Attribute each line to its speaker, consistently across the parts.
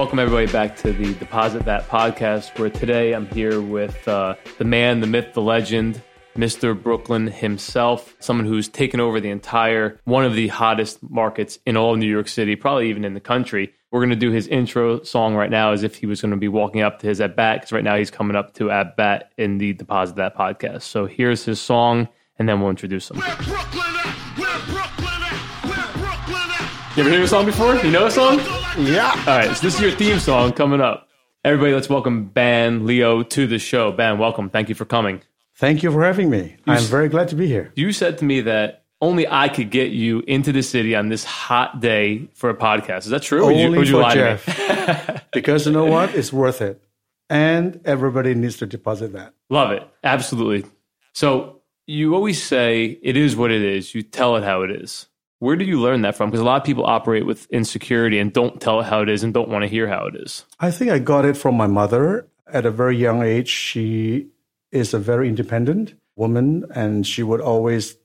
Speaker 1: Welcome, everybody, back to the Deposit That podcast, where today I'm here with uh, the man, the myth, the legend, Mr. Brooklyn himself, someone who's taken over the entire, one of the hottest markets in all of New York City, probably even in the country. We're going to do his intro song right now as if he was going to be walking up to his at bat, because right now he's coming up to at bat in the Deposit That podcast. So here's his song, and then we'll introduce him.
Speaker 2: Where Brooklyn at? Where Brooklyn at? Where Brooklyn at?
Speaker 1: You ever hear the song before? You know the song?
Speaker 3: Yeah.
Speaker 1: All right, so this is your theme song coming up. Everybody, let's welcome Ban Leow to the show. Ban, welcome. Thank you for coming.
Speaker 3: Thank you for having me. I'm very glad to be here.
Speaker 1: You said to me that only I could get you into the city on this hot day for a podcast. Is that true? Or would you,
Speaker 3: Only
Speaker 1: would you
Speaker 3: for
Speaker 1: lie to me?
Speaker 3: Jeff. because you know what? It's worth it. And everybody needs to deposit that.
Speaker 1: Love it. Absolutely. So you always say it is what it is. You tell it how it is. Where did you learn that from? Because a lot of people operate with insecurity and don't tell it how it is and don't want to hear how it is.
Speaker 3: I think I got it from my mother at a very young age. She is a very independent woman and she would always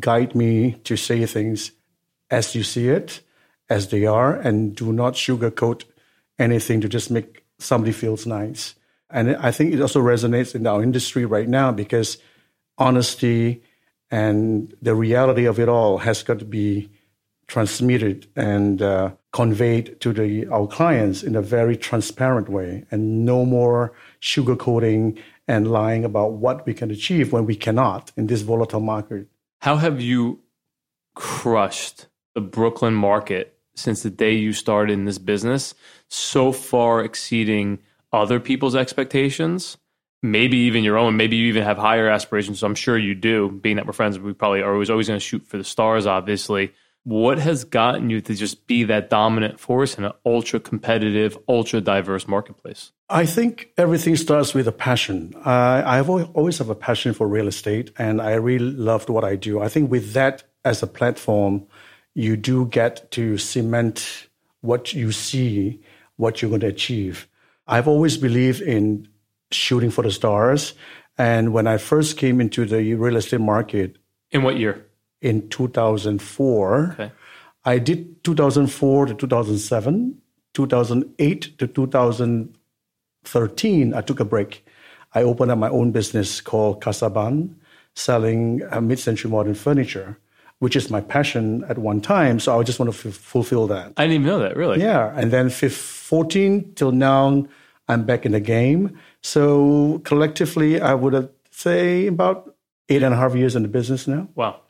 Speaker 3: guide me to say things as you see it, as they are, and do not sugarcoat anything to just make somebody feels nice. And I think it also resonates in our industry right now because honesty and the reality of it all has got to be transmitted and uh, conveyed to the our clients in a very transparent way and no more sugarcoating and lying about what we can achieve when we cannot in this volatile market
Speaker 1: How have you crushed the Brooklyn market since the day you started in this business, so far exceeding other people's expectations? Maybe even your own. Maybe you even have higher aspirations. So I'm sure you do. Being that we're friends, we probably are always always going to shoot for the stars. Obviously, what has gotten you to just be that dominant force in an ultra competitive, ultra diverse marketplace?
Speaker 3: I think everything starts with a passion. Uh, I've always have a passion for real estate, and I really loved what I do. I think with that as a platform, you do get to cement what you see, what you're going to achieve. I've always believed in shooting for the stars, and when I first came into the real estate market
Speaker 1: In what year?
Speaker 3: in 2004,
Speaker 1: Okay.
Speaker 3: I did 2004 to 2007, 2008 to 2013. I took a break. I opened up my own business called Casaban, selling uh, mid-century modern furniture, which is my passion at one time. So I just want to f- fulfill that.
Speaker 1: I didn't even know that. Really?
Speaker 3: Yeah, and then fif- 14 till now, I'm back in the game. So collectively, I would say about eight and a half years in the business now.
Speaker 1: Wow.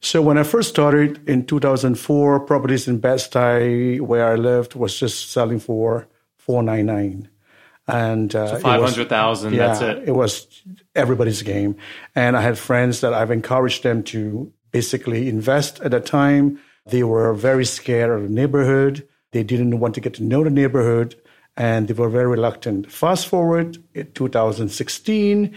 Speaker 3: So when I first started in 2004, properties in Bed-Stuy, where I lived, was just selling for 499 and uh,
Speaker 1: Five hundred thousand. that's it.
Speaker 3: It was everybody's game. And I had friends that I've encouraged them to basically invest at that time. They were very scared of the neighborhood. They didn't want to get to know the neighborhood and they were very reluctant. Fast forward in 2016,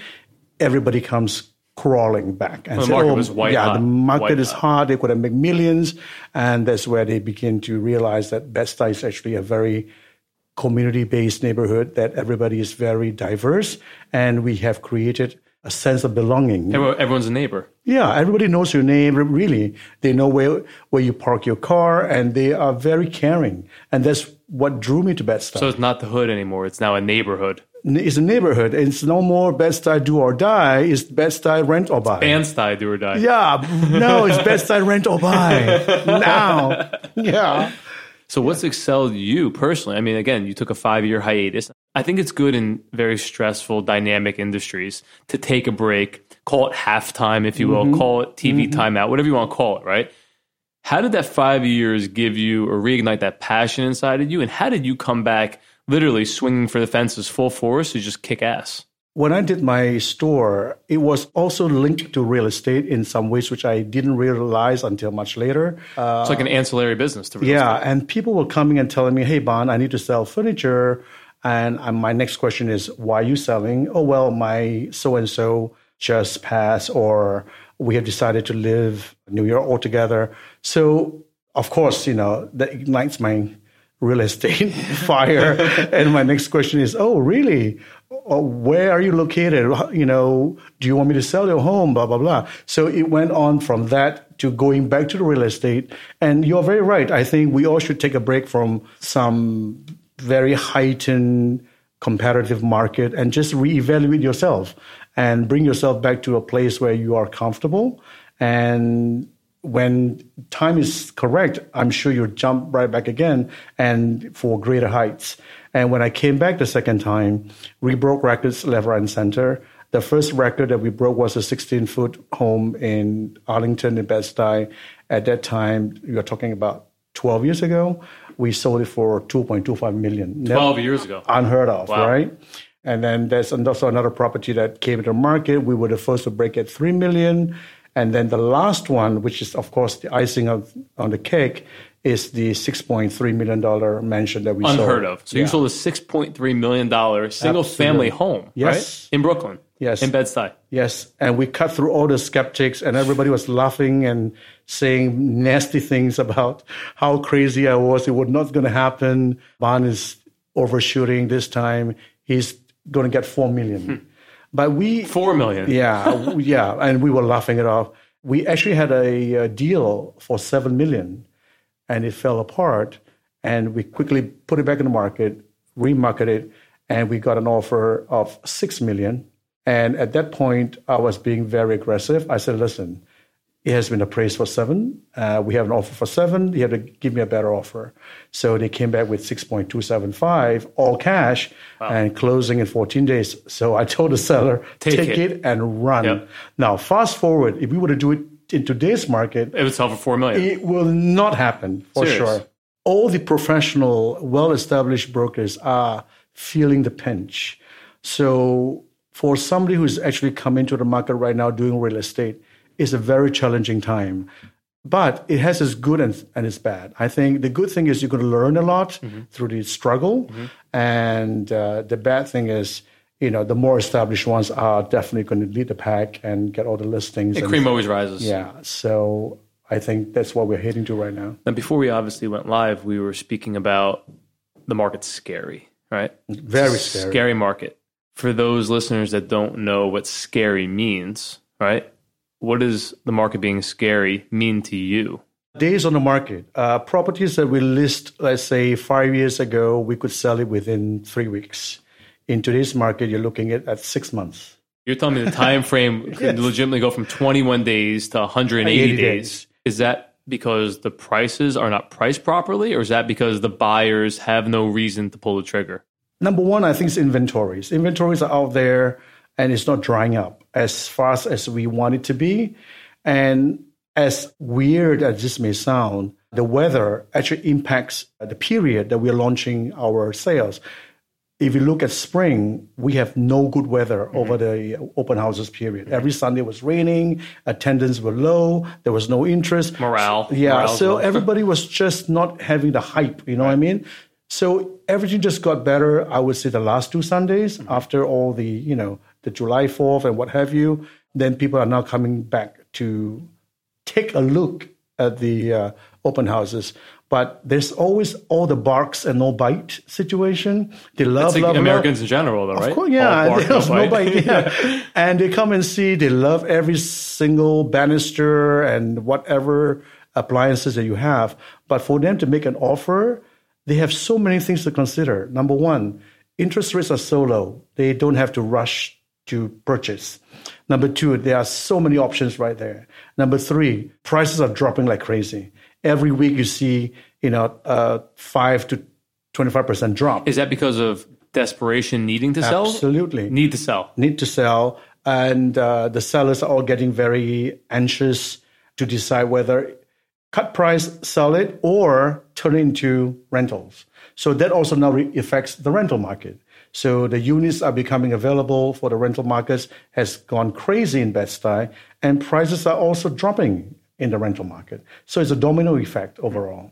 Speaker 3: everybody comes crawling back and
Speaker 1: the
Speaker 3: say,
Speaker 1: market
Speaker 3: "Oh,
Speaker 1: was white
Speaker 3: yeah,
Speaker 1: hot,
Speaker 3: the market
Speaker 1: white
Speaker 3: is
Speaker 1: hot."
Speaker 3: They could have made millions, and that's where they begin to realize that Bed-Stuy is actually a very community-based neighborhood that everybody is very diverse, and we have created a sense of belonging.
Speaker 1: Everyone's a neighbor.
Speaker 3: Yeah, everybody knows your name. Really, they know where where you park your car, and they are very caring, and that's what drew me to Bed-Stuy.
Speaker 1: So it's not the hood anymore. It's now a neighborhood.
Speaker 3: it's a neighborhood. It's no more Bed-Stuy do or die. It's Bed-Stuy rent or buy.
Speaker 1: Bed-Stuy, do or die.
Speaker 3: yeah, no, it's Bed-Stuy rent or buy now. Yeah.
Speaker 1: So what's excelled you personally? I mean, again, you took a five year hiatus. I think it's good in very stressful, dynamic industries to take a break, call it halftime, if you will, mm-hmm. call it TV mm-hmm. timeout, whatever you want to call it, right? How did that five years give you or reignite that passion inside of you? And how did you come back literally swinging for the fences full force to just kick ass?
Speaker 3: When I did my store, it was also linked to real estate in some ways, which I didn't realize until much later. Uh,
Speaker 1: It's like an ancillary business to real
Speaker 3: yeah,
Speaker 1: estate.
Speaker 3: and people were coming and telling me, "Hey, Ban, I need to sell furniture." And my next question is, "Why are you selling?" Oh, well, my so and so just passed, or we have decided to live New York altogether. So, of course, you know that ignites my real estate fire. and my next question is, "Oh, really? Oh, where are you located? You know, do you want me to sell your home? Blah blah blah." So it went on from that to going back to the real estate. And you're very right. I think we all should take a break from some very heightened competitive market and just reevaluate yourself and bring yourself back to a place where you are comfortable. And when time is correct, I'm sure you'll jump right back again and for greater heights. And when I came back the second time, we broke records left, right, and center. The first record that we broke was a 16 foot home in Arlington in Bed-Stuy. At that time, you're talking about 12 years ago. We sold it for 2.25 million. Never-
Speaker 1: 12 years ago.
Speaker 3: unheard of,
Speaker 1: Wow.
Speaker 3: right? And then there's also another property that came into the market. We were the first to break at three million. And then the last one, which is of course the icing of, on the cake, is the six point three million dollar mansion that we sold.
Speaker 1: Unheard of. So you sold a $6.3 million single family home,
Speaker 3: Yes.
Speaker 1: right? In Brooklyn.
Speaker 3: Yes.
Speaker 1: In Bed-Stuy.
Speaker 3: Yes, and we cut through all the skeptics, and everybody was laughing and saying nasty things about how crazy I was. It was not going to happen. Bond is overshooting this time. He's going to get four million. Hmm. But we,
Speaker 1: 4 million.
Speaker 3: yeah, yeah, and we were laughing it off. We actually had a, uh deal for seven million, and it fell apart. And we quickly put it back in the market, remarketed it, and we got an offer of six million. And at that point, I was being very aggressive. I said, "Listen, it has been appraised for seven. Uh, we have an offer for seven. You have to give me a better offer. So they came back with 6.275, all cash, and closing in 14 days. So I told the seller,
Speaker 1: Take
Speaker 3: take,
Speaker 1: it.
Speaker 3: it. and run.
Speaker 1: Yep.
Speaker 3: Now, fast forward, if we were to do it in today's market,
Speaker 1: It would sell for 4 million.
Speaker 3: it will not happen for
Speaker 1: Serious?
Speaker 3: sure. All the professional, well established brokers are feeling the pinch. So, for somebody who's actually come into the market right now doing real estate, it's a very challenging time. But it has its good and, and its bad. I think the good thing is you're going to learn a lot through the struggle. And uh, the bad thing is, you know, the more established ones are definitely going to lead the pack and get all the listings.
Speaker 1: The
Speaker 3: and-
Speaker 1: cream always rises.
Speaker 3: yeah. So I think that's what we're heading to right now.
Speaker 1: And before we obviously went live, we were speaking about the market's scary, right?
Speaker 3: Very scary.
Speaker 1: Scary market. For those listeners that don't know what scary means, right? What does the market being scary mean to you?
Speaker 3: Days on the market. Uh, properties that we list, let's say five years ago, we could sell it within three weeks. In today's market, you're looking at, at six months.
Speaker 1: You're telling me the time frame could legitimately go from 21 days to 180 days.
Speaker 3: days.
Speaker 1: Is that because the prices are not priced properly, or is that because the buyers have no reason to pull the trigger?
Speaker 3: Number one, I think it's inventories. Inventories are out there and it's not drying up as fast as we want it to be. And as weird as this may sound, the weather actually impacts the period that we're launching our sales. If you look at spring, we have no good weather
Speaker 1: Mm-hmm.
Speaker 3: over the open houses period. Every Sunday was raining, attendance were low, there was no interest.
Speaker 1: Morale.
Speaker 3: Yeah,
Speaker 1: Morale's
Speaker 3: so
Speaker 1: low.
Speaker 3: everybody was just not having the hype, you know what I mean? So everything just got better, I would say the last two Sundays after all the, you know, the July 4th and what have you, then people are now coming back to take a look at the uh, open houses. But there's always all the barks and no bite situation. They love,
Speaker 1: like
Speaker 3: love, love.
Speaker 1: Americans in general, though, right?
Speaker 3: Of course, yeah.
Speaker 1: All bark,
Speaker 3: love
Speaker 1: no bite.
Speaker 3: nobody, yeah. and they come and see, they love every single banister and whatever appliances that you have. But for them to make an offer, they have so many things to consider. Number one, interest rates are so low, they don't have to rush to purchase. Number two, there are so many options right there. Number three, prices are dropping like crazy. Every week you see, you know, uh, five to 25% drop.
Speaker 1: Is that because of desperation needing to sell?
Speaker 3: Absolutely.
Speaker 1: Need to sell.
Speaker 3: need to sell, and uh, the sellers are all getting very anxious to decide whether cut price, sell it, or turn it into rentals. So that also now re- affects the rental market. So the units are becoming available for the rental markets has gone crazy in Bed-Stuy, and prices are also dropping in the rental market. So it's a domino effect overall.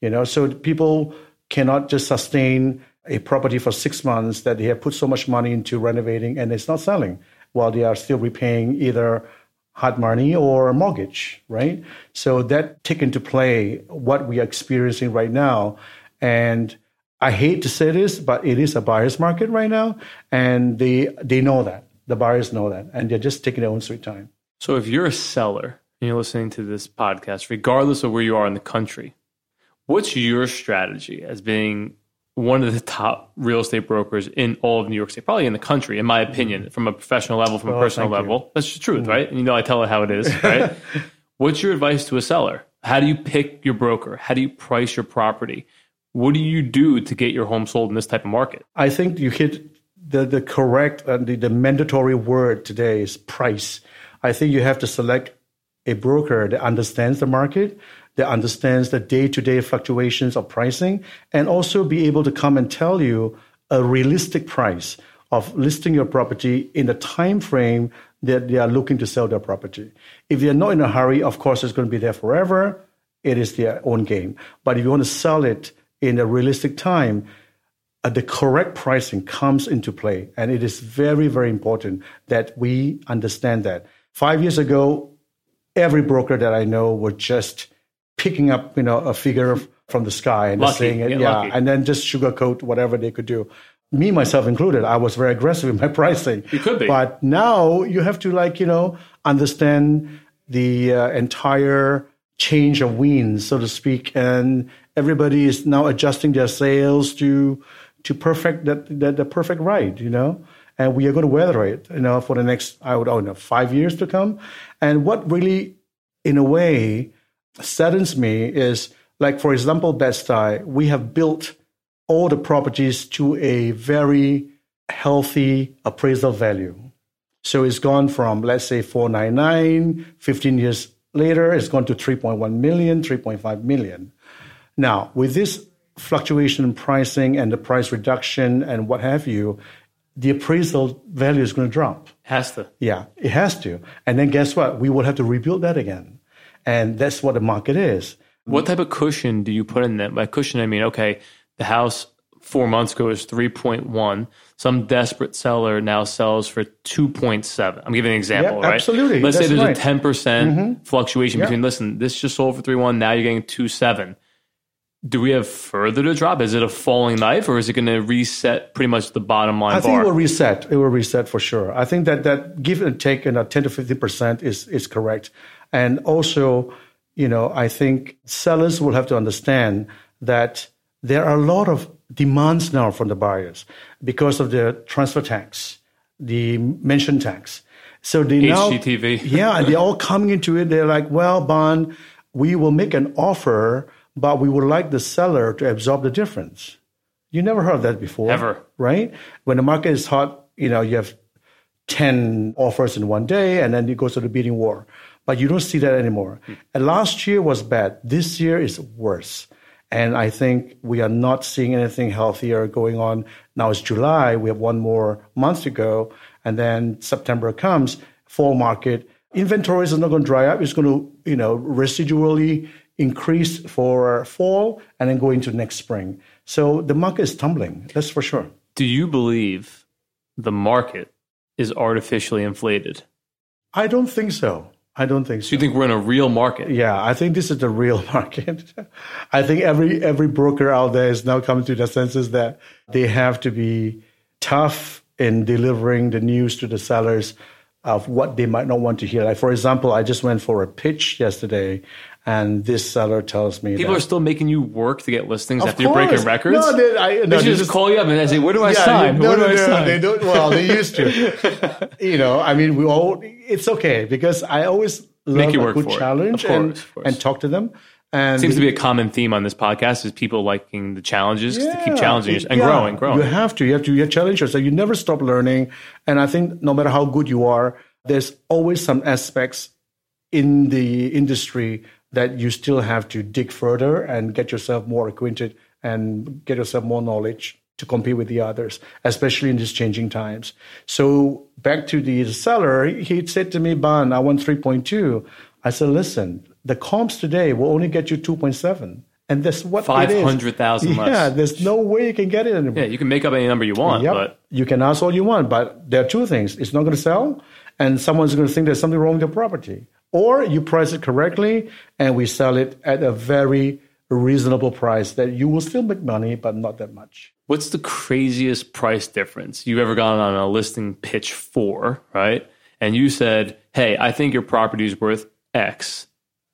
Speaker 3: You know, so people cannot just sustain a property for six months that they have put so much money into renovating and it's not selling while they are still repaying either hard money or mortgage, right? So that take into play what we are experiencing right now. And I hate to say this, but it is a buyer's market right now. And they they know that. The buyers know that. And they're just taking their own sweet time.
Speaker 1: So if you're a seller and you're listening to this podcast, regardless of where you are in the country, what's your strategy as being one of the top real estate brokers in all of New York State, probably in the country, in my opinion, from a professional level, from a
Speaker 3: Oh,
Speaker 1: personal
Speaker 3: thank you.
Speaker 1: level. That's the truth, mm-hmm. right? And you know, I tell it how it is, right? What's your advice to a seller? How do you pick your broker? How do you price your property? What do you do to get your home sold in this type of market?
Speaker 3: I think you hit the, the correct and the, the mandatory word today is price. I think you have to select a broker that understands the market, that understands the day to day fluctuations of pricing, and also be able to come and tell you a realistic price of listing your property in the time frame that they are looking to sell their property. If they're not in a hurry, of course, it's going to be there forever. It is their own game. But if you want to sell it in a realistic time, uh, the correct pricing comes into play. And it is very, very important that we understand that. Five years ago, every broker that I know were just picking up, you know, a figure from the sky and just
Speaker 1: Lucky,
Speaker 3: saying it, yeah,
Speaker 1: lucky.
Speaker 3: and then just sugarcoat whatever they could do. Me, myself included, I was very aggressive in my pricing.
Speaker 1: You could be.
Speaker 3: But now you have to, like, you know, understand the uh, entire change of winds, so to speak, and everybody is now adjusting their sails to to perfect that, that the perfect ride, you know. And we are going to weather it, you know, for the next I would oh, five years to come. And what really, in a way, saddens me is like, for example, Bed-Stuy, we have built all the properties to a very healthy appraisal value. So it's gone from, let's say, 499, 15 years later, it's gone to 3.1 million, 3.5 million. Now, with this fluctuation in pricing and the price reduction and what have you, the appraisal value is going to drop.
Speaker 1: Has to.
Speaker 3: Yeah, it has to. And then guess what? We will have to rebuild that again. And that's what the market is.
Speaker 1: What type of cushion do you put in that? By cushion, I mean, okay, the house four months ago was 3.1. Some desperate seller now sells for 2.7. I'm giving an example,
Speaker 3: Yeah,
Speaker 1: right?
Speaker 3: absolutely.
Speaker 1: Let's say there's
Speaker 3: right. Mm-hmm.
Speaker 1: a 10% fluctuation between, listen, this just sold for 3.1, now you're getting 2.7. Do we have further to drop? Is it a falling knife or is it going to reset pretty much the bottom line
Speaker 3: I think
Speaker 1: bar?
Speaker 3: it will reset. It will reset for sure. I think that that give and take in a 10 to 50% is, is correct. And also, you know, I think sellers will have to understand that there are a lot of demands now from the buyers because of the transfer tax, the mansion tax. So they now,
Speaker 1: HGTV.
Speaker 3: yeah, they're all coming into it. They're like, well, Bond, we will make an offer, but we would like the seller to absorb the difference. You never heard that before.
Speaker 1: Ever.
Speaker 3: Right? When the market is hot, you know, you have 10 offers in one day and then it goes to the bidding war. But you don't see that anymore. Hmm. And last year was bad. This year is worse. And I think we are not seeing anything healthier going on. Now it's July. We have one more month to go. And then September comes, fall market. Inventories are not going to dry up. It's going to, you know, residually increase for fall and then go into next spring. So the market is tumbling. That's for sure.
Speaker 1: Do you believe the market is artificially inflated?
Speaker 3: I don't think so. I don't think so.
Speaker 1: Do you think we're in a real market?
Speaker 3: Yeah, I think this is the real market. I think every every broker out there is now coming to the senses that they have to be tough in delivering the news to the sellers of what they might not want to hear. Like for example, I just went for a pitch yesterday, and this seller tells me
Speaker 1: People are still making you work to get listings after you're breaking records.
Speaker 3: No, they, I, no,
Speaker 1: they just
Speaker 3: just-
Speaker 1: call you up and say, "Where do I
Speaker 3: Yeah,
Speaker 1: sign?
Speaker 3: no,
Speaker 1: Where do
Speaker 3: no,
Speaker 1: I
Speaker 3: no,
Speaker 1: sign?"
Speaker 3: They don't. Well, they used to. you know, I mean, we all. It's okay because I always love
Speaker 1: you
Speaker 3: a
Speaker 1: work
Speaker 3: good
Speaker 1: for
Speaker 3: challenge
Speaker 1: course,
Speaker 3: and and talk to them. And
Speaker 1: Seems to be a common theme on this podcast is people liking the challenges 'cause to keep challenging
Speaker 3: it-
Speaker 1: and
Speaker 3: yeah.
Speaker 1: growing, growing.
Speaker 3: You have to. You have to. You challenge yourself. You never stop learning. And I think no matter how good you are, there's always some aspects in the industry that you still have to dig further and get yourself more acquainted and get yourself more knowledge to compete with the others, especially in these changing times. So back to the seller, he said to me, Ban, I want 3.2. I said, listen, the comps today will only get you 2.7. And that's what it is.
Speaker 1: 500,000 less.
Speaker 3: Yeah, there's no way you can get it anymore.
Speaker 1: yeah, you can make up any number you want,
Speaker 3: Yep.
Speaker 1: but
Speaker 3: you can ask all you want, but there are two things. It's not going to sell, and someone's going to think there's something wrong with the property. Or you price it correctly, and we sell it at a very reasonable price that you will still make money, but not that much.
Speaker 1: what's the craziest price difference you've ever gone on a listing pitch for, right? And you said, "Hey, I think your property is worth X."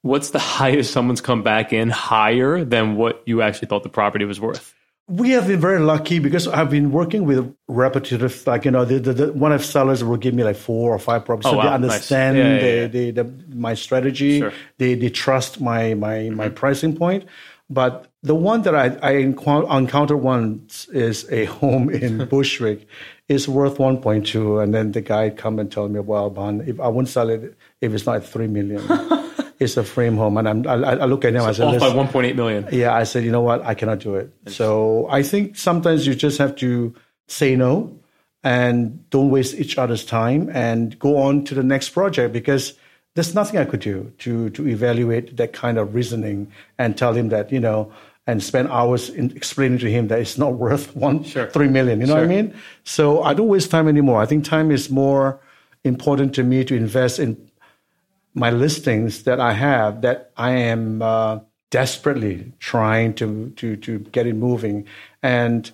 Speaker 1: What's the highest someone's come back in higher than what you actually thought the property was worth?
Speaker 3: We have been very lucky because I've been working with repetitive, like you know, the, the, the one of sellers will give me like four or five properties,
Speaker 1: Oh,
Speaker 3: so
Speaker 1: wow.
Speaker 3: they
Speaker 1: Nice.
Speaker 3: understand
Speaker 1: Yeah, yeah,
Speaker 3: the,
Speaker 1: yeah.
Speaker 3: The, my strategy.
Speaker 1: Sure. Mm-hmm.
Speaker 3: They they trust my my my pricing point. But the one that I I encountered once is a home in Bushwick. It's worth 1.2, and then the guy come and tell me, "Well, Ban, if I won't sell it if it's not at three million, it's a frame home." And I'm, I, I look at him, I said,
Speaker 1: Off by
Speaker 3: "Listen,
Speaker 1: 1.8 million.
Speaker 3: yeah, I said, you know what, I cannot do it. So I think sometimes you just have to say no and don't waste each other's time and go on to the next project because there's nothing I could do to to evaluate that kind of reasoning and tell him that, you know, and spend hours in explaining to him that it's not worth one three million. You know what I mean? So I don't waste time anymore. I think time is more important to me to invest in my listings that I have that I am uh, desperately trying to, to, to get it moving. And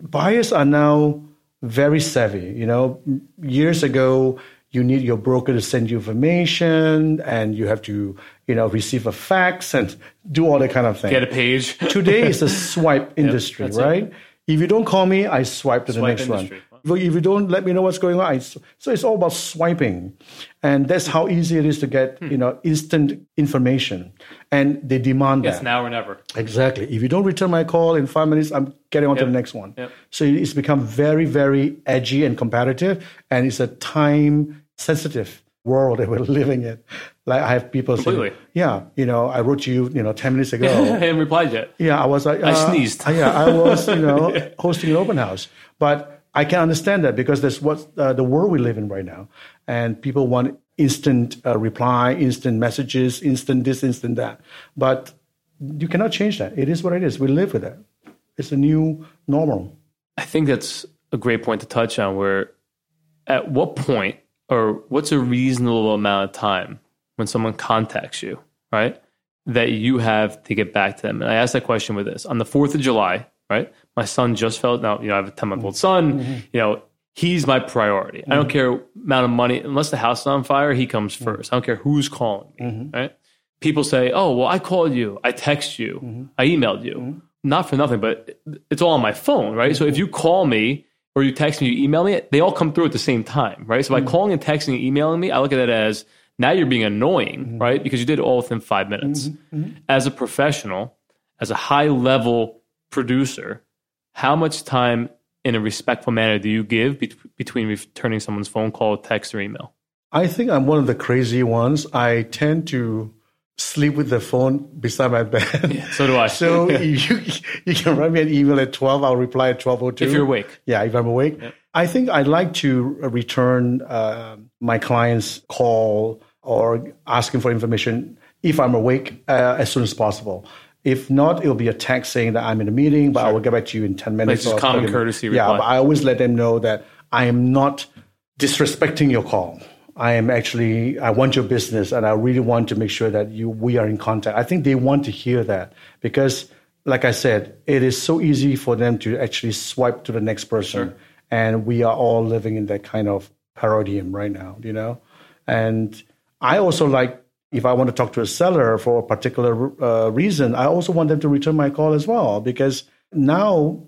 Speaker 3: buyers are now very savvy. You know, years ago, you need your broker to send you information and you have to, you know, receive a fax and do all that kind of thing.
Speaker 1: Get a page.
Speaker 3: Today is a swipe industry,
Speaker 1: it.
Speaker 3: right? If you don't call me, I swipe to the next
Speaker 1: industry.
Speaker 3: one. If you don't let me know what's going on, I, so it's all about swiping, and that's how easy it is to get
Speaker 1: Hmm.
Speaker 3: you know instant information, and they demand
Speaker 1: It's
Speaker 3: that
Speaker 1: now or never.
Speaker 3: exactly. If you don't return my call in five minutes, I'm getting on to the next one.
Speaker 1: Yep.
Speaker 3: So it's become very, very edgy and competitive, and it's a time sensitive world that we're living in. Like I have people
Speaker 1: Completely.
Speaker 3: saying, "Yeah, you know, I wrote you, you know, ten minutes ago."
Speaker 1: I haven't replied yet.
Speaker 3: Yeah, I was like,
Speaker 1: I
Speaker 3: uh,
Speaker 1: sneezed.
Speaker 3: yeah, I was, you know, hosting an open house. But I can understand that because that's what uh, the world we live in right now, and people want instant uh, reply, instant messages, instant this, instant that. But you cannot change that. It is what it is. We live with it. It's a new normal.
Speaker 1: I think that's a great point to touch on. Where at what point or what's a reasonable amount of time when someone contacts you, right? That you have to get back to them. And I asked that question with this on the 4th of July, right? My son just felt now, you know, I have a 10 month old mm-hmm. son, mm-hmm. you know, he's my priority. I don't mm-hmm. care amount of money, unless the house is on fire, he comes first. I don't care who's calling me, right? People say, oh, well, I called you, I text you, I emailed you. Not for nothing, but it's all on my phone, right? So if you call me or you text me, you email me, they all come through at the same time, right? So by calling and texting and emailing me, I look at it as now you're being annoying, right? Because you did it all within five minutes. As a professional, as a high level producer, how much time in a respectful manner do you give bet- between returning someone's phone call, text, or email?
Speaker 3: I think I'm one of the crazy ones. I tend to sleep with the phone beside my bed.
Speaker 1: So do I.
Speaker 3: So you you can write me an email at twelve. I'll reply at twelve o two.
Speaker 1: if you're awake,
Speaker 3: Yeah, if I'm awake. I think I'd like to return uh, my client's call or asking for information if I'm awake uh, as soon as possible. If not, it'll be a text saying that I'm in a meeting, but I will get back to you in 10 minutes.
Speaker 1: just common
Speaker 3: 30 minutes.
Speaker 1: courtesy
Speaker 3: Yeah,
Speaker 1: reply.
Speaker 3: but I always let them know that I am not disrespecting your call. I am actually, I want your business and I really want to make sure that you, we are in contact. I think they want to hear that because, like I said, it is so easy for them to actually swipe to the next person. And we are all living in that kind of paradigm right now, you know? And I also like, if I want to talk to a seller for a particular uh, reason, I also want them to return my call as well because now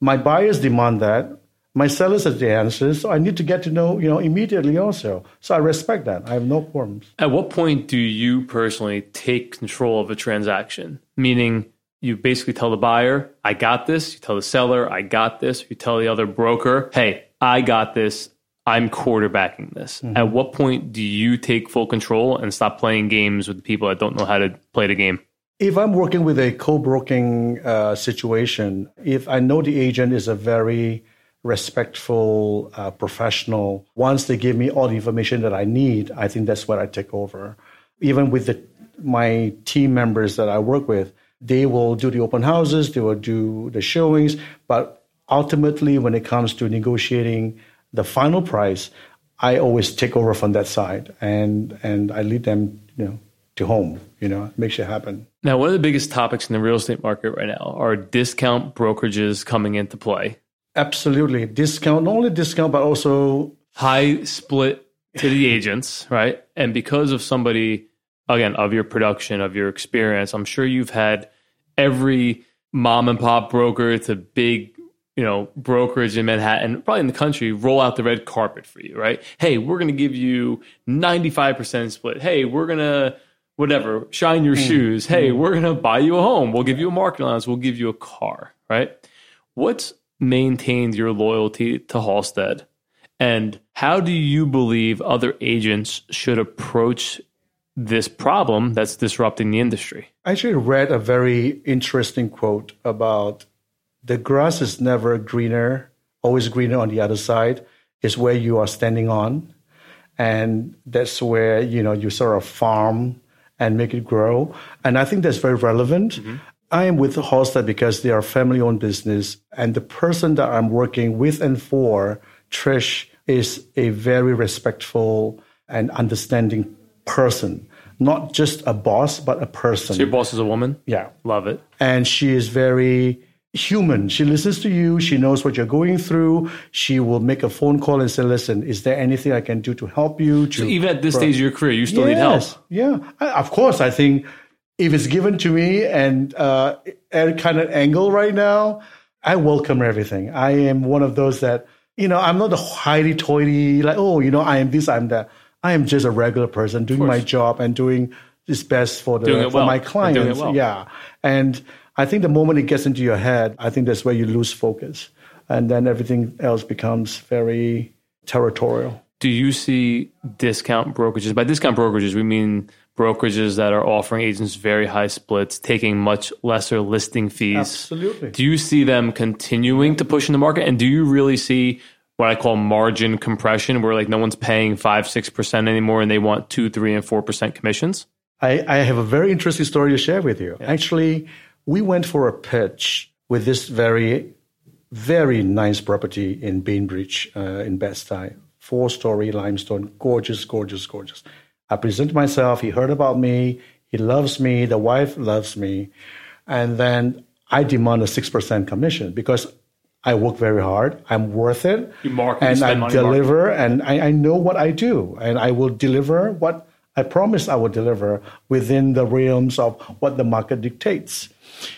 Speaker 3: my buyers demand that my sellers have the answers so i need to get to know you know immediately also so i respect that i have no problems
Speaker 1: At what point do you personally take control of a transaction? Meaning, you basically tell the buyer, I got this. You tell the seller, I got this. You tell the other broker, hey, I got this. I'm quarterbacking this. At what point do you take full control and stop playing games with people that don't know how to play the game?
Speaker 3: if i'm working with a co-broking uh, situation if i know the agent is a very respectful uh, professional once they give me all the information that i need i think that's where i take over even with the, my team members that i work with they will do the open houses they will do the showings but ultimately when it comes to negotiating the final price i always take over from that side and and i lead them you know to home you know make sure it happen
Speaker 1: Now, one of the biggest topics in the real estate market right now are discount brokerages coming into play.
Speaker 3: Absolutely. Discount, not only discount, but also
Speaker 1: high split to the agents, right? And because of somebody, again, of your production, of your experience, I'm sure you've had every mom and pop broker to big you know brokerage in manhattan probably in the country roll out the red carpet for you right? Hey we're going to give you 95% split. Hey we're going to whatever shine your mm-hmm. shoes. Hey mm-hmm. we're going to buy you a home. We'll give you a market allowance. We'll give you a car right? What's maintained your loyalty to halstead and how do you believe other agents should approach this problem that's disrupting the industry?
Speaker 3: I actually read a very interesting quote about the grass is never greener, always greener on the other side. Is where you are standing on, and that's where you know you sort of farm and make it grow. And I think that's very relevant. Mm-hmm. I am with Halstead because they are a family-owned business, and the person that I'm working with and for, Trish, is a very respectful and understanding person. Not just a boss, but a person.
Speaker 1: so your boss is a woman
Speaker 3: yeah
Speaker 1: love it
Speaker 3: and she is very human. She listens to you. She knows what you're going through. She will make a phone call and say, "Listen, is there anything I can do to help you?" To
Speaker 1: even at this stage of your career you still need help
Speaker 3: Yeah, I, of course. I think if it's given to me and uh, at a kind of angle right now, I welcome everything. I am one of those that you know. I'm not a hoity-toity like, oh, you know, I am this, I'm that. I am just a regular person doing my job and doing this best for the for
Speaker 1: well.
Speaker 3: my clients.
Speaker 1: well.
Speaker 3: Yeah, and I think the moment it gets into your head, I think that's where you lose focus, and then everything else becomes very territorial.
Speaker 1: do you see discount brokerages by discount brokerages we mean brokerages that are offering agents very high splits taking much lesser listing fees
Speaker 3: Absolutely.
Speaker 1: do you see them continuing to push in the market and do you really see what i call margin compression where like no one's paying 5 6% anymore and they want 2 3 and 4% commissions
Speaker 3: I, I have a very interesting story to share with you. Actually, we went for a pitch with this very, very nice property in Bainbridge uh, in Bed-Stuy, four-story limestone, gorgeous, gorgeous, gorgeous. I presented myself. He heard about me. He loves me. The wife loves me, and then I demand a six percent commission because I work very hard. I'm worth it.
Speaker 1: You market,
Speaker 3: and I deliver, and I, I know what I do, and I will deliver what I promise I will deliver within the realms of what the market dictates.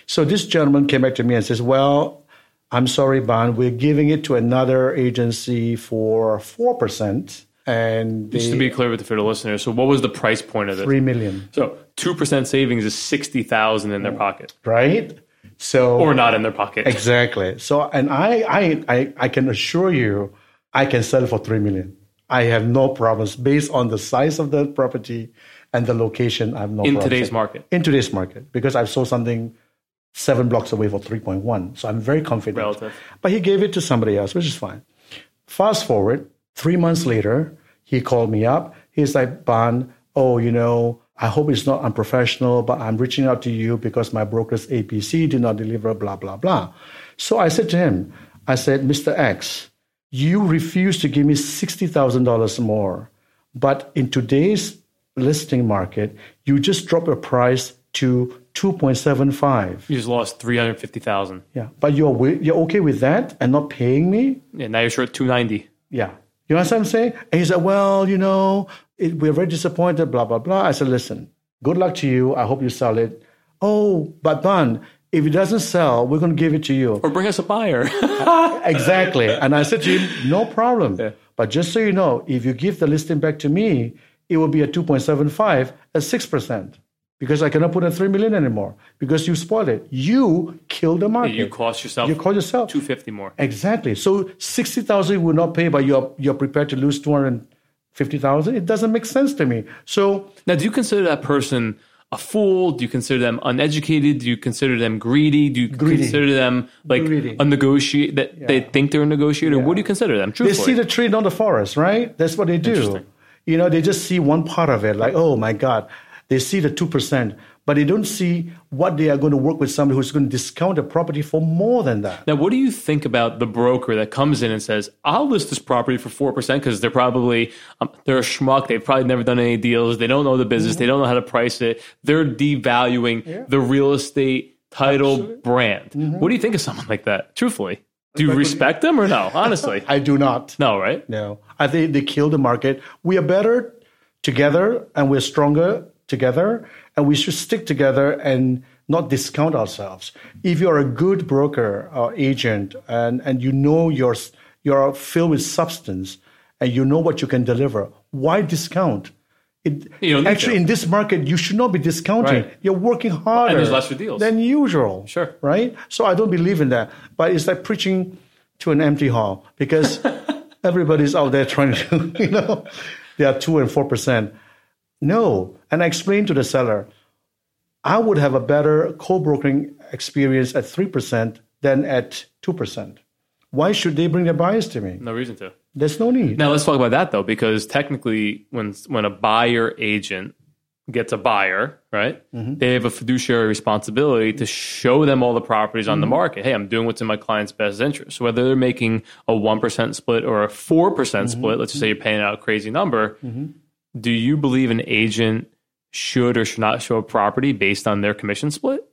Speaker 3: So this gentleman came back to me and says, "Well, I'm sorry, Ban, we're giving it to another agency for four percent, and
Speaker 1: just to be clear with the the listeners so what was the price point of it
Speaker 3: three million,
Speaker 1: so 2% savings is 60000 in their pocket
Speaker 3: right? So
Speaker 1: or not in their pocket
Speaker 3: Exactly. So, and I, I, I, I can assure you, I can sell for three million. I have no problems based on the size of the property and the location. I have no
Speaker 1: in
Speaker 3: problems.
Speaker 1: today's market
Speaker 3: in today's market because I've sold something seven blocks away for three point one. So I'm very confident.
Speaker 1: Relative.
Speaker 3: But he gave it to somebody else, which is fine. Fast forward three months later, he called me up. He's like, Ban, oh, you know, I hope it's not unprofessional, but I'm reaching out to you because my broker's APC did not deliver, blah, blah, blah. So I said to him, I said, Mr. X, you refuse to give me $60,000 more. But in today's listing market, you just drop your price to 2.75.
Speaker 1: you just lost 350000
Speaker 3: Yeah. But you're, wi- you're okay with that and not paying me?
Speaker 1: yeah now you're short 290
Speaker 3: Yeah. You know what I'm saying? And he said, Well, you know, it, we're very disappointed, blah, blah, blah. I said, Listen, good luck to you. I hope you sell it. Oh, but Ban, if it doesn't sell, we're going to give it to you.
Speaker 1: or bring us a buyer
Speaker 3: exactly. And I said to him, No problem. But just so you know, if you give the listing back to me, it will be a 2.75 at 6%. Because I cannot put in 3 million anymore because you spoiled it. You killed the market.
Speaker 1: you cost yourself
Speaker 3: You cost yourself.
Speaker 1: 250 more
Speaker 3: Exactly. So sixty thousand you will not pay, but you're you're prepared to lose two hundred fifty thousand. It doesn't make sense to me. So
Speaker 1: Now, do you consider that person a fool? Do you consider them uneducated? Do you consider them greedy? Do you
Speaker 3: Greedy.
Speaker 1: consider them like
Speaker 3: Greedy.
Speaker 1: a negotiate that they think they're a negotiator? What do you consider them?
Speaker 3: they see the tree, not the forest, right? That's what they do. You know, they just see one part of it, like, oh my God, they see the two percent, but they don't see what they are going to work with somebody who's going to discount a property for more than that.
Speaker 1: Now, what do you think about the broker that comes in and says, "I'll list this property for four percent" because they're probably um, they're a schmuck. They've probably never done any deals. They don't know the business.
Speaker 3: Mm-hmm.
Speaker 1: They don't know how to price it. They're devaluing the real estate title brand.
Speaker 3: Mm-hmm.
Speaker 1: What do you think of someone like that? Truthfully, do you respect them or no? Honestly,
Speaker 3: I do not.
Speaker 1: no, right?
Speaker 3: No, I think they kill the market. We are better together and we're stronger together and we should stick together and not discount ourselves. If you're a good broker or agent and, and you know you're, you're filled with substance and you know what you can deliver, why discount? It,
Speaker 1: You don't need
Speaker 3: actually, in this market, you should not be discounting.
Speaker 1: Right.
Speaker 3: You're working harder and
Speaker 1: there's lesser deals.
Speaker 3: than usual.
Speaker 1: Sure.
Speaker 3: Right? So I don't believe in that. But it's like preaching to an empty hall because everybody's out there trying to, you know, they are two and four percent. No. And I explained to the seller, I would have a better co-brokering experience at three percent than at two percent. Why should they bring their buyers to me?
Speaker 1: No reason to.
Speaker 3: There's no need.
Speaker 1: Now let's talk about that though, because technically, when when a buyer agent gets a buyer, right, mm-hmm. they have a fiduciary responsibility to show them all the properties on the mm-hmm. market. Hey, I'm doing what's in my client's best interest. So whether they're making a one percent split or a four percent mm-hmm. split, let's just say you're paying out a crazy number. Do you believe an agent should or should not show a property based on their commission split,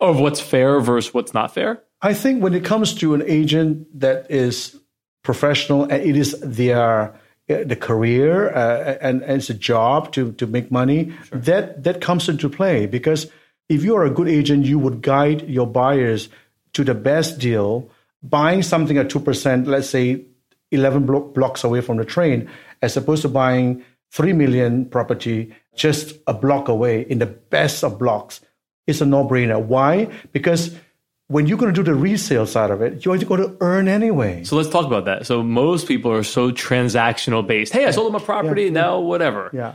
Speaker 1: of what's fair versus what's not fair?
Speaker 3: I think when it comes to an agent that is professional and it is their uh, the career uh, and, and it's a job to to make money, that that comes into play because if you are a good agent, you would guide your buyers to the best deal, buying something at two percent, let's say eleven blo- blocks away from the train, as opposed to buying three million property just a block away in the best of blocks. It's a no-brainer. Why? Because when you're going to do the resale side of it, you're going to earn anyway.
Speaker 1: So let's talk about that. So most people are so transactional based. Hey, I sold them a property, now whatever.
Speaker 3: Yeah.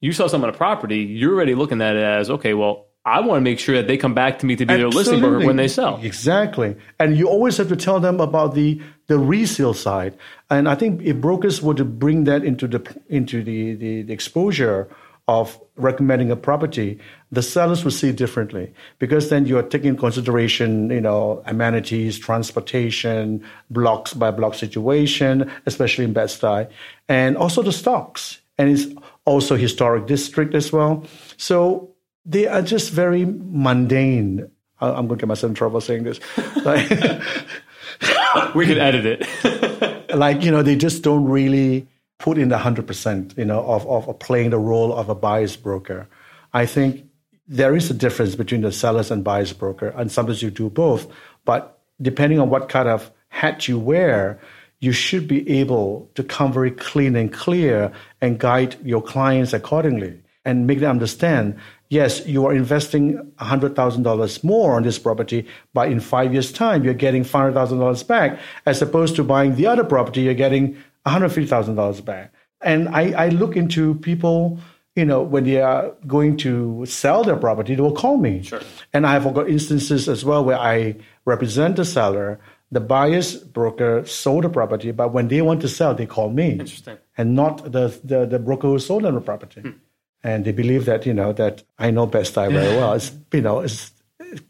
Speaker 1: You sell someone a property, you're already looking at it as, okay, well, I want to make sure that they come back to me to be their listing broker when they sell.
Speaker 3: Exactly. And you always have to tell them about the the resale side. And I think if brokers were to bring that into the into the, the, the exposure of recommending a property, the sellers will see differently because then you are taking consideration, you know, amenities, transportation, blocks by block situation, especially in Bed-Stuy, and also the stocks. And it's also historic district as well. So they are just very mundane. I'm going to get myself in trouble saying this.
Speaker 1: We can edit it.
Speaker 3: like, you know, they just don't really put in the 100%, you know, of, of playing the role of a buyer's broker. I think there is a difference between the sellers and buyer's broker, and sometimes you do both. But depending on what kind of hat you wear, you should be able to come very clean and clear and guide your clients accordingly and make them understand yes, you are investing $100,000 more on this property, but in five years' time, you're getting $500,000 back, as opposed to buying the other property, you're getting $150,000 back. And I, I look into people, you know, when they are going to sell their property, they will call me.
Speaker 1: Sure.
Speaker 3: And I have got instances as well where I represent the seller. The buyer's broker sold the property, but when they want to sell, they call me.
Speaker 1: Interesting.
Speaker 3: And not the, the, the broker who sold them the property. Hmm. And they believe that, you know, that I know Bed-Stuy very well. It's, you know, it's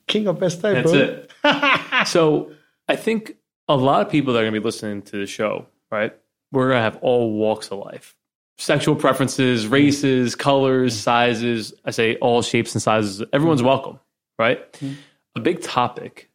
Speaker 3: king of Bed-Stuy,
Speaker 1: That's
Speaker 3: bro.
Speaker 1: it. so I think a lot of people that are going to be listening to the show, right? We're going to have all walks of life sexual preferences, mm-hmm. races, colors, mm-hmm. sizes. I say all shapes and sizes. Everyone's mm-hmm. welcome, right? A big topic,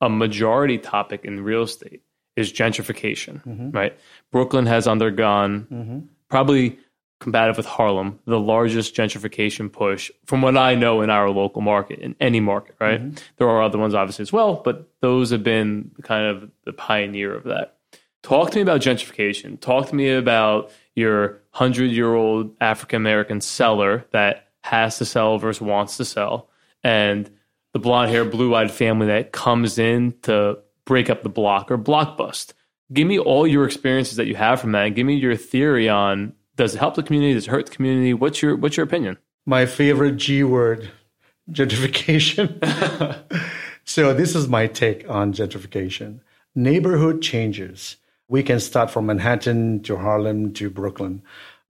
Speaker 1: a majority topic in real estate is gentrification, right? Brooklyn has undergone probably combative with Harlem, the largest gentrification push from what I know in our local market, in any market, right? Mm-hmm. There are other ones obviously as well, but those have been kind of the pioneer of that. Talk to me about gentrification. Talk to me about your hundred year old African American seller that has to sell versus wants to sell, and the blonde hair, blue eyed family that comes in to break up the block or block bust. Give me all your experiences that you have from that and give me your theory on does it help the community? Does it hurt the community? What's your what's your opinion?
Speaker 3: my favorite G word, gentrification. so this is my take on gentrification. Neighborhood changes. We can start from Manhattan to Harlem to Brooklyn.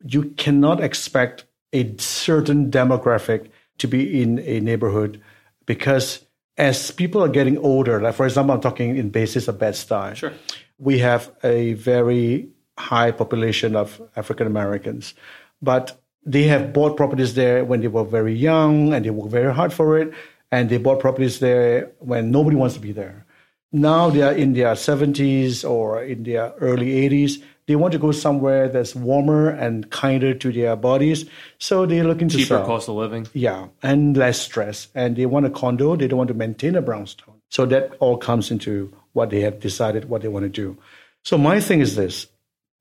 Speaker 3: You cannot expect a certain demographic to be in a neighborhood because as people are getting older, like for example, I'm talking in basis of Bed-Stuy.
Speaker 1: Sure.
Speaker 3: We have a very high population of African Americans, but they have bought properties there when they were very young and they worked very hard for it. And they bought properties there when nobody wants to be there. Now they are in their 70s or in their early 80s. They want to go somewhere that's warmer and kinder to their bodies. So they're looking to
Speaker 1: Cheaper
Speaker 3: sell.
Speaker 1: cost of living.
Speaker 3: Yeah, and less stress. And they want a condo. They don't want to maintain a brownstone. So that all comes into what they have decided what they want to do. So my thing is this: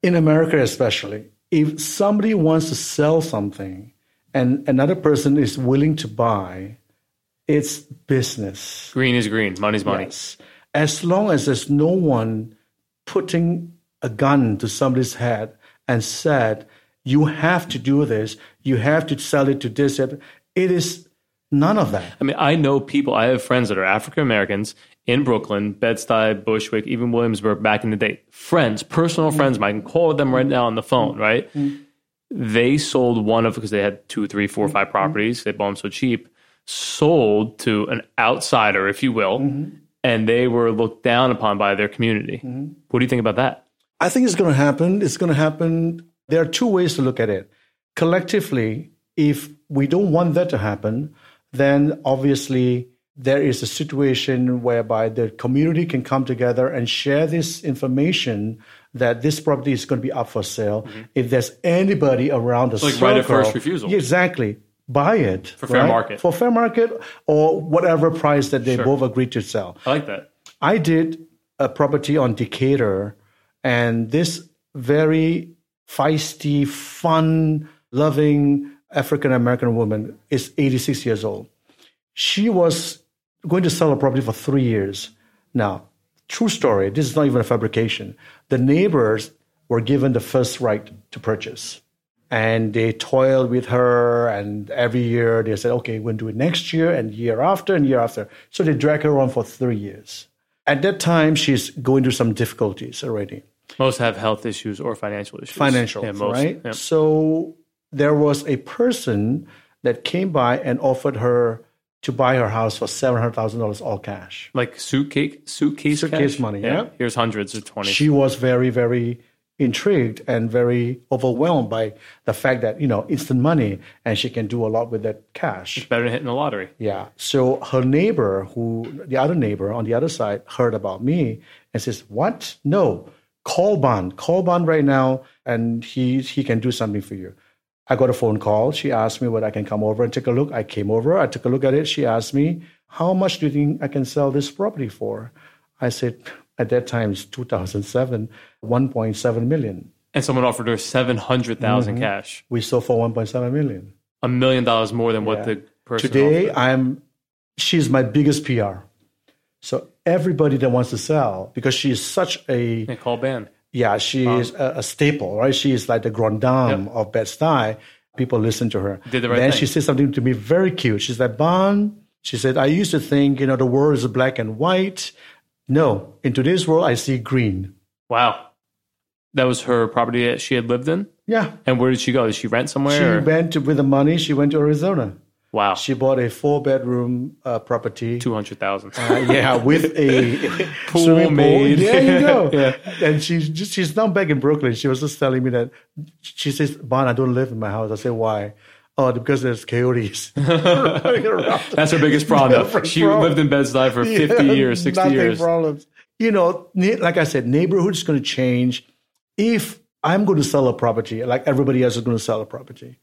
Speaker 3: in America, especially, if somebody wants to sell something and another person is willing to buy, it's business.
Speaker 1: Green is green. Money's money.
Speaker 3: Yes. As long as there's no one putting a gun to somebody's head and said, you have to do this, you have to sell it to this, it is none of that.
Speaker 1: I mean, I know people. I have friends that are African Americans in Brooklyn, Bed-Stuy, Bushwick, even Williamsburg back in the day. Friends, personal mm-hmm. friends. I can call them right now on the phone. Mm-hmm. Right? Mm-hmm. They sold one of because they had two, three, four, five properties. They bought them so cheap. Sold to an outsider, if you will, and they were looked down upon by their community. What do you think about that?
Speaker 3: I think it's going to happen. It's going to happen. There are two ways to look at it. Collectively, if we don't want that to happen, then obviously there is a situation whereby the community can come together and share this information that this property is going to be up for sale. If there's anybody around the
Speaker 1: Mm-hmm. Like right of first refusal.
Speaker 3: Yeah, exactly. Buy it for
Speaker 1: fair market.
Speaker 3: for fair market or whatever price that they both agreed to sell.
Speaker 1: I like that.
Speaker 3: I did a property on Decatur, and this very feisty, fun loving African American woman is 86 years old. She was going to sell a property for three years. Now, true story, this is not even a fabrication. The neighbors were given the first right to purchase. And they toiled with her, and every year they said, okay, we'll do it next year, and year after, and year after. So they dragged her on for three years. At that time, she's going through some difficulties already
Speaker 1: Most have health issues or financial issues.
Speaker 3: Financial,
Speaker 1: Yeah, most.
Speaker 3: right?
Speaker 1: Yeah.
Speaker 3: So there was a person that came by and offered her to buy her house for seven hundred thousand dollars all cash.
Speaker 1: Like suitcase, suitcase,
Speaker 3: Suitcase
Speaker 1: cash?
Speaker 3: money, yeah.
Speaker 1: Here's hundreds or twenty.
Speaker 3: She was very, very intrigued and very overwhelmed by the fact that you know instant money and she can do a lot with that cash.
Speaker 1: It's Better than hitting the lottery.
Speaker 3: Yeah. So her neighbor, who the other neighbor on the other side, heard about me and says, "What? No, call Ban. Call Ban right now, and he he can do something for you." I got a phone call. She asked me whether I can come over and take a look. I came over. I took a look at it. She asked me, "How much do you think I can sell this property for?" I said, at that time, it's 2007, 1.7 million.
Speaker 1: And someone offered her seven mm-hmm. cash,
Speaker 3: We sold for 1.7 million.
Speaker 1: a million dollars more than what the person
Speaker 3: Today,
Speaker 1: offered.
Speaker 3: I'm she's my biggest PR. So everybody that wants to sell, because she is such a
Speaker 1: Yeah, call Ban.
Speaker 3: Yeah, she is a, a staple, right? She is like the grand dame of Bed Stuy. People listen to her.
Speaker 1: Did the right
Speaker 3: then
Speaker 1: thing.
Speaker 3: she said something to me very cute. She's like, Ban, she said, I used to think, you know, the world is black and white. No, in today's world, I see green.
Speaker 1: Wow. That was her property that she had lived in?
Speaker 3: Yeah.
Speaker 1: And where did she go? Did she rent somewhere?
Speaker 3: She
Speaker 1: or-
Speaker 3: went to, with the money, she went to Arizona.
Speaker 1: Wow.
Speaker 3: She bought a four bedroom uh, property.
Speaker 1: 200000
Speaker 3: Uh, yeah, with a
Speaker 1: Pool
Speaker 3: swimming pool.
Speaker 1: made.
Speaker 3: There you go.
Speaker 1: Yeah.
Speaker 3: And she's just, she's now back in Brooklyn. She was just telling me that she says, "Ban, I don't live in my house." I said, "Why?" Oh, because there's coyotes.
Speaker 1: That's her biggest problem. She
Speaker 3: problem.
Speaker 1: lived in Bed-Stuy for 50
Speaker 3: Yeah,
Speaker 1: years, 60
Speaker 3: nothing
Speaker 1: years.
Speaker 3: Problems. You know, like I said, neighborhood's going to change. If I'm going to sell a property, like everybody else is going to sell a property,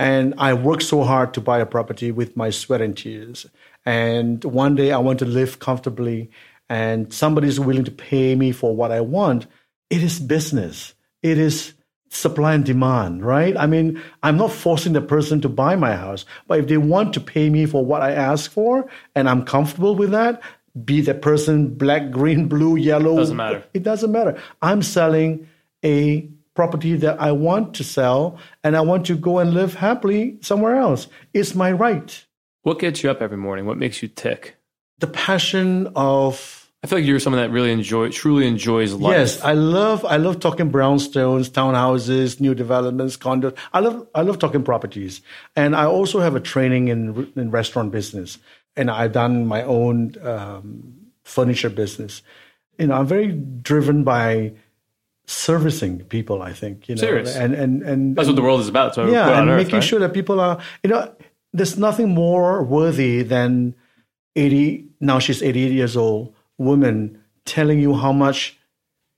Speaker 3: and I worked so hard to buy a property with my sweat and tears, and one day I want to live comfortably, and somebody's willing to pay me for what I want, it is business. It is supply and demand, right? I mean, I'm not forcing the person to buy my house, but if they want to pay me for what I ask for and I'm comfortable with that, be the person black, green, blue, yellow,
Speaker 1: Doesn't matter.
Speaker 3: It doesn't matter. I'm selling a property that I want to sell and I want to go and live happily somewhere else. It's my right.
Speaker 1: What gets you up every morning? What makes you tick?
Speaker 3: The passion of
Speaker 1: I feel like you're someone that really enjoy, truly enjoys life.
Speaker 3: Yes, I love I love talking brownstones, townhouses, new developments, condos. I love I love talking properties, and I also have a training in in restaurant business, and I've done my own um, furniture business. You know, I'm very driven by servicing people. I think you know,
Speaker 1: Serious.
Speaker 3: and and and
Speaker 1: That's what the world is about. So
Speaker 3: yeah, and
Speaker 1: earth,
Speaker 3: making
Speaker 1: right?
Speaker 3: sure that people are, you know, there's nothing more worthy than 80, now she's 88 years old, woman telling you how much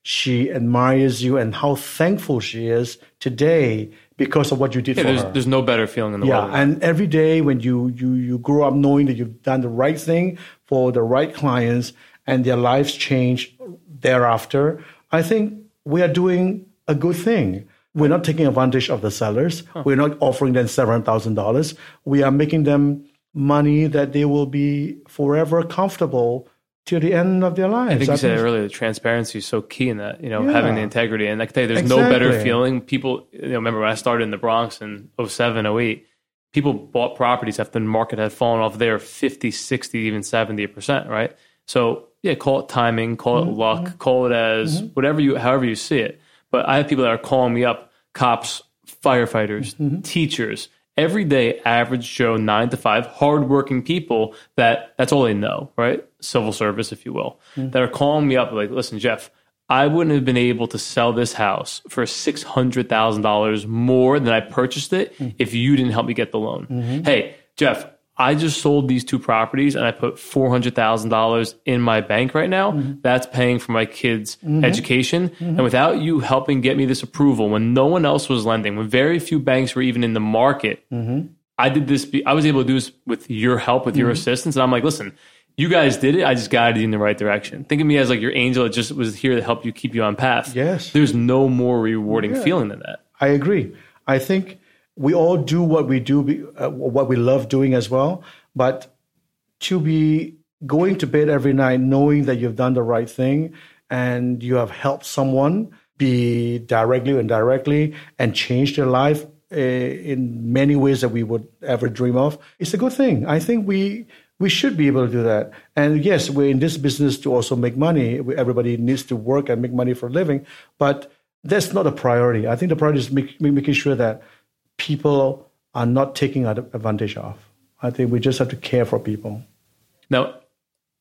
Speaker 3: she admires you and how thankful she is today because of what you did
Speaker 1: Yeah,
Speaker 3: for
Speaker 1: there's,
Speaker 3: her.
Speaker 1: there's no better feeling in the
Speaker 3: Yeah,
Speaker 1: world. that.
Speaker 3: and every day when you you you grow up knowing that you've done the right thing for the right clients and their lives change thereafter, I think we are doing a good thing. We're not taking advantage of the sellers. We're not offering them seven thousand dollars. We are making them money that they will be forever comfortable till the end of their lives.
Speaker 1: I think you said
Speaker 3: think-
Speaker 1: earlier, the transparency is so key in that, you know,
Speaker 3: Yeah.
Speaker 1: having the integrity. And I can tell you, there's no better feeling. People, you know, remember when I started in the Bronx in 07, 08, people bought properties after the market had fallen off there 50, 60, even 70%, right? So, yeah, call it timing, call
Speaker 3: Mm-hmm.
Speaker 1: it luck, mm-hmm. call it as mm-hmm. whatever you, however you see it. But I have people that are calling me up, cops, firefighters,
Speaker 3: mm-hmm, mm-hmm.
Speaker 1: teachers, every day, average Joe, nine to five, hardworking people that that's all they know, right? Civil service, if you will, that are calling me up like, listen, Jeff, I wouldn't have been able to sell this house for six hundred thousand dollars more than I purchased it if you didn't help me get the loan. Hey, Jeff, I just sold these two properties and I put four hundred thousand dollars in my bank right now. Mm-hmm. That's paying for my kids' mm-hmm. education. Mm-hmm. And without you helping get me this approval, when no one else was lending, when very few banks were even in the market, I did this. I was able to do this with your help, with your assistance. And I'm like, listen, you guys did it. I just guided you in the right direction. Think of me as like your angel that just was here to help you keep you on path.
Speaker 3: Yes.
Speaker 1: There's no more rewarding feeling than that.
Speaker 3: I agree. I think we all do what we do, uh, what we love doing as well. But to be going to bed every night knowing that you've done the right thing and you have helped someone be directly or indirectly and change their life uh, in many ways that we would ever dream of, it's a good thing. I think we we should be able to do that. And yes, we're in this business to also make money. Everybody needs to work and make money for a living, but that's not a priority. I think the priority is make, making sure that people are not taking advantage of. I think we just have to care for people.
Speaker 1: Now,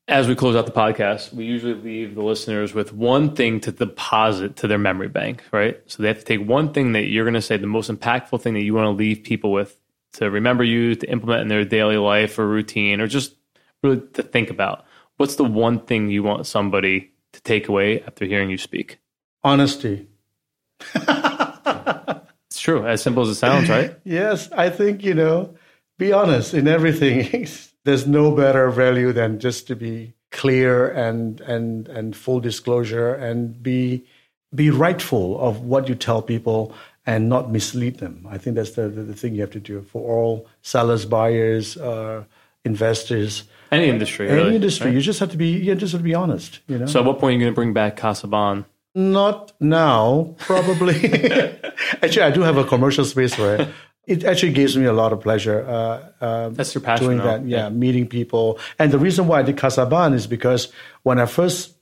Speaker 1: as we close out the podcast, we usually leave the listeners with one thing to deposit to their memory bank, right? So they have to take one thing that you're going to say, the most impactful thing that you want to leave people with to remember you, to implement in their daily life or routine, or just really to think about. What's the one thing you want somebody to take away after hearing you speak?
Speaker 3: Honesty.
Speaker 1: It's true, as simple as it sounds, right?
Speaker 3: Yes, I think, you know, be honest in everything. There's no better value than just to be clear and and and full disclosure and be be rightful of what you tell people and not mislead them. I think that's the, the, the thing you have to do for all sellers, buyers, uh, investors,
Speaker 1: Any industry,
Speaker 3: any
Speaker 1: really.
Speaker 3: industry.
Speaker 1: right?
Speaker 3: You just have to be you just have to be honest. You know.
Speaker 1: So, at what point are you going to bring back casa Casaban?
Speaker 3: Not now, probably. actually, I do have a commercial space where it. It actually gives me a lot of pleasure uh, uh,
Speaker 1: That's your passion,
Speaker 3: doing that. Yeah, meeting people. And the reason why I did Casaban is because when I first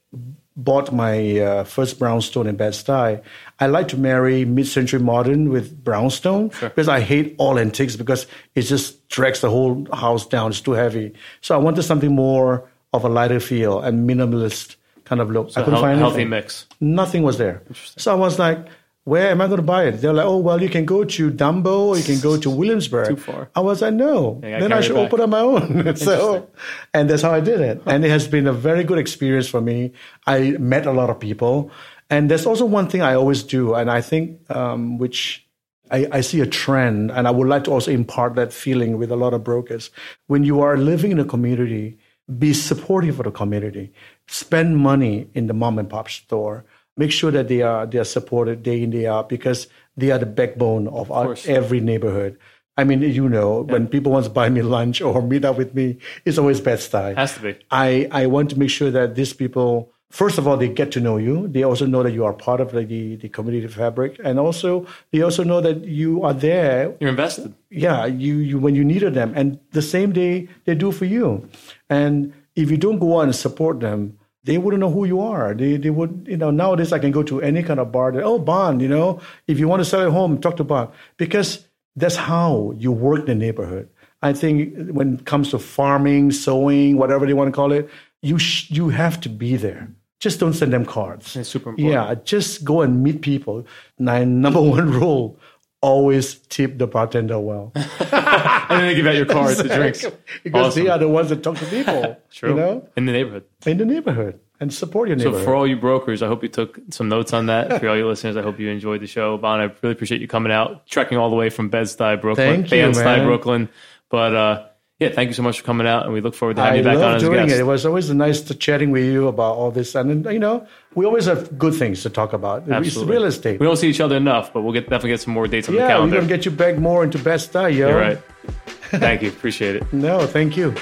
Speaker 3: bought my uh, first brownstone in Bed-Stuy, I like to marry mid-century modern with brownstone because I hate all antiques because it just drags the whole house down. It's too heavy. So I wanted something more of a lighter feel and minimalist kind of look. I
Speaker 1: A
Speaker 3: couldn't find
Speaker 1: healthy
Speaker 3: anything
Speaker 1: mix.
Speaker 3: nothing was there. So I was like, where am I going to buy it? They're like, oh, well, you can go to Dumbo or you can go to Williamsburg.
Speaker 1: Too far.
Speaker 3: I was like, no.
Speaker 1: I
Speaker 3: then I should open up my own. so, and that's how I did it. And it has been a very good experience for me. I met a lot of people. And there's also one thing I always do, and I think, um, which I, I see a trend, and I would like to also impart that feeling with a lot of brokers. When you are living in a community, be supportive of the community. Spend money in the mom and pop store. Make sure that they are they are supported day in day out because they are the backbone of our, every neighborhood. I mean, you know, when people want to buy me lunch or meet up with me, it's always Bed-Stuy.
Speaker 1: Has to be.
Speaker 3: I, I want to make sure that these people, first of all, they get to know you. They also know that you are part of the, the, the community fabric. And also, they also know that you are there.
Speaker 1: You're invested.
Speaker 3: Yeah, you, you when you needed them. And the same day they do for you. And if you don't go out and support them, they wouldn't know who you are. They, they would, you know, nowadays I can go to any kind of bar. That, oh, Ban, you know, if you want to sell a home, talk to Ban. Because that's how you work the neighborhood. I think when it comes to farming, sowing, whatever they want to call it, you sh- you have to be there. Just don't send them cards.
Speaker 1: It's super important.
Speaker 3: Yeah, just go and meet people. Nine, number one rule: always tip the bartender well,
Speaker 1: And then they give out your card to drinks.
Speaker 3: because
Speaker 1: Awesome.
Speaker 3: they are the ones that talk to people.
Speaker 1: True.
Speaker 3: You know,
Speaker 1: In the neighborhood.
Speaker 3: in the neighborhood. and support your neighborhood.
Speaker 1: So for all you brokers, I hope you took some notes on that. For all you listeners, I hope you enjoyed the show. Ban, I really appreciate you coming out, trekking all the way from Bed-Stuy, Brooklyn,
Speaker 3: Thank you,
Speaker 1: Bed-Stuy. Brooklyn. But uh, yeah, thank you so much for coming out, and we look forward to having
Speaker 3: I
Speaker 1: you back on as a
Speaker 3: doing
Speaker 1: guest.
Speaker 3: it. It was always nice to chatting with you about all this, and you know, we always have good things to talk about. It's
Speaker 1: Absolutely.
Speaker 3: real estate.
Speaker 1: We don't see each other enough, but we'll get definitely get some more dates on the calendar.
Speaker 3: yeah, we're gonna get you back more into Bed-Stuy, yo.
Speaker 1: You're right. Thank you. Appreciate it.
Speaker 3: No, thank you.